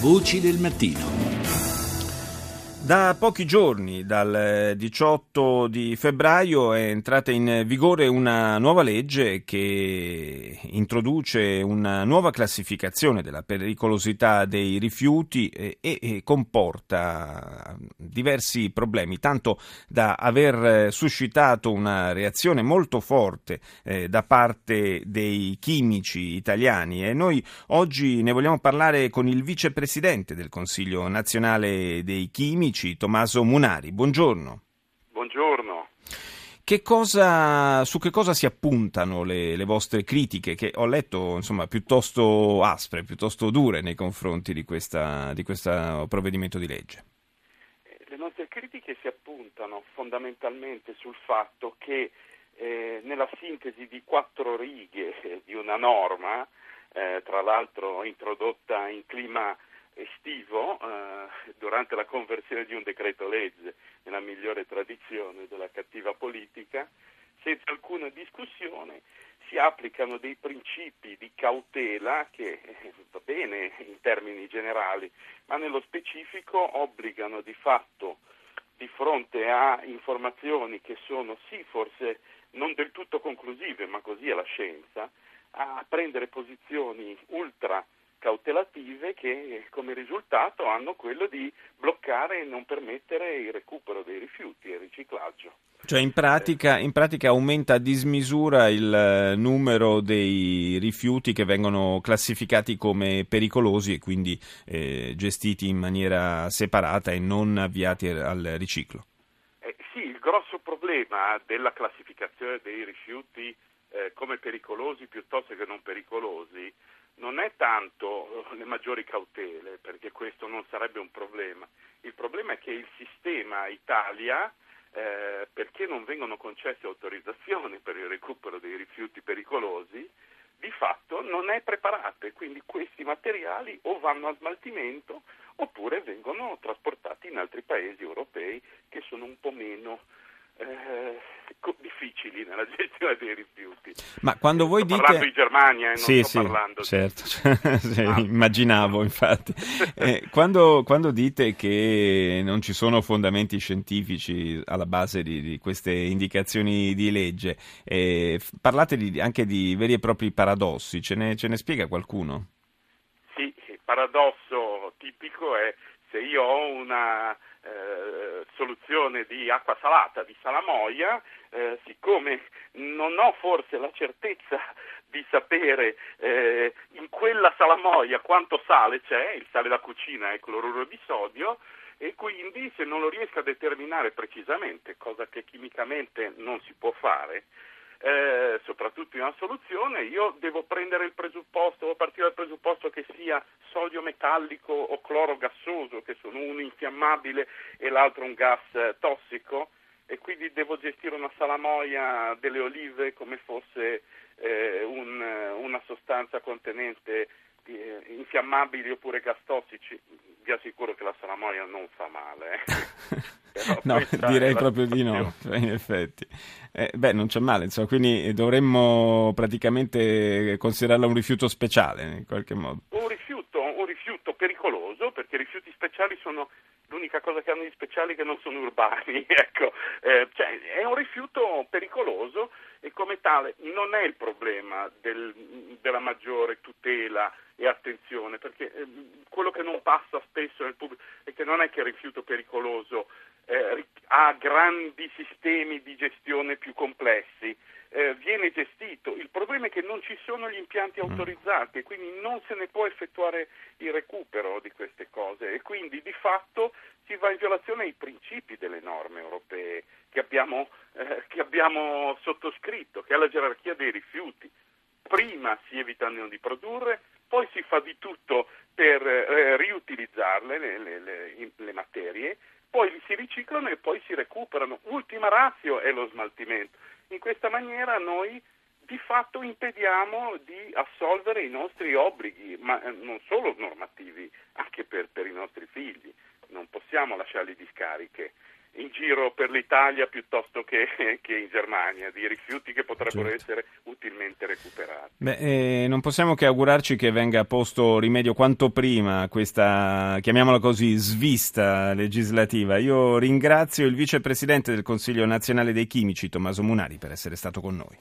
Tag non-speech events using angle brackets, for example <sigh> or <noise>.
Voci del mattino. Da pochi giorni, dal 18 eh, di febbraio, è entrata in vigore una nuova legge che introduce una nuova classificazione della pericolosità dei rifiuti e, e comporta diversi problemi, tanto da aver suscitato una reazione molto forte eh, da parte dei chimici italiani. E noi oggi ne vogliamo parlare con il vicepresidente del Consiglio nazionale dei chimici Amici, Tommaso Munari. Buongiorno. Buongiorno. Che cosa, su che cosa si appuntano le, le, vostre critiche, che ho letto insomma, piuttosto aspre, piuttosto dure nei confronti di, questa, di questo provvedimento di legge? Eh, le nostre critiche si appuntano fondamentalmente sul fatto che eh, nella sintesi di quattro righe di una norma, eh, tra l'altro introdotta in clima estivo eh, durante la conversione di un decreto legge nella migliore tradizione della cattiva politica, senza alcuna discussione si applicano dei principi di cautela che eh, va bene in termini generali, ma nello specifico obbligano di fatto di fronte a informazioni che sono sì forse non del tutto conclusive, ma così è la scienza, a prendere posizioni ultra cautelative che come risultato hanno quello di bloccare e non permettere il recupero dei rifiuti e il riciclaggio. Cioè in pratica, in pratica, aumenta a dismisura il eh, numero dei rifiuti che vengono classificati come pericolosi e quindi eh, gestiti in maniera separata e non avviati al riciclo. Eh, sì, il grosso problema della classificazione dei rifiuti eh, come pericolosi piuttosto che non pericolosi non è tanto le maggiori cautele, perché questo non sarebbe un problema. Il problema è che il sistema Italia, eh, perché non vengono concesse autorizzazioni per il recupero dei rifiuti pericolosi, di fatto non è preparato e quindi questi materiali o vanno a smaltimento oppure vengono trasportati in altri paesi europei che sono un po' meno eh, difficili nella gestione dei rifiuti. Ma quando voi sto dite... parlando di Germania, eh, sì, sì, certo, <laughs> sì, ah. immaginavo infatti. <laughs> Eh, quando, quando, dite che non ci sono fondamenti scientifici alla base di, di queste indicazioni di legge, eh, parlate di, anche di veri e propri paradossi, ce ne, ce ne spiega qualcuno? Sì, il paradosso tipico è se io ho una eh, soluzione di acqua salata, di salamoia, eh, siccome non ho forse la certezza <laughs> di sapere eh, in quella salamoia quanto sale c'è, il sale da cucina è cloruro di sodio, e quindi se non lo riesco a determinare precisamente, cosa che chimicamente non si può fare, eh, soprattutto in una soluzione, io devo prendere il presupposto, devo partire dal presupposto che sia metallico o cloro gassoso, che sono uno infiammabile e l'altro un gas eh, tossico, e quindi devo gestire una salamoia delle olive come fosse eh, un, una sostanza contenente eh, infiammabili oppure gas tossici. Vi assicuro che la salamoia non fa male. Eh. <laughs> no, direi proprio di no, in effetti. Eh, beh, non c'è male, insomma, quindi dovremmo praticamente considerarla un rifiuto speciale in qualche modo. Un rifiuto, un rifiuto pericoloso, perché i rifiuti speciali sono l'unica cosa che hanno di speciali che non sono urbani, <laughs> ecco. Eh, cioè, è un rifiuto pericoloso e come tale non è il problema del, della maggiore tutela e attenzione, perché eh, quello che non passa spesso nel pubblico è che non è che il rifiuto pericoloso eh, ha grandi sistemi di gestione più complessi, eh, viene gestito. Il problema è che non ci sono gli impianti mm. autorizzati e quindi non se ne può effettuare il recupero di queste cose e quindi di fatto si va in violazione ai principi delle norme europee che abbiamo, eh, che abbiamo sottoscritto, che è la gerarchia dei rifiuti. Prima si evitano di produrre, poi si fa di tutto per eh, riutilizzarle le, le, le, le materie poi si riciclano e poi si recuperano. Ultima razio è lo smaltimento. In questa maniera noi di fatto impediamo di assolvere i nostri obblighi, ma eh, non solo normativi, anche per, per i nostri figli. Non possiamo lasciarli discariche. In giro per l'Italia piuttosto che, <laughs> che, in Germania, di rifiuti che potrebbero certo. essere utilmente recuperati. Beh, eh, non possiamo che augurarci che venga posto rimedio quanto prima a questa, chiamiamola così, svista legislativa. Io ringrazio il vicepresidente del Consiglio nazionale dei chimici, Tommaso Munari, per essere stato con noi.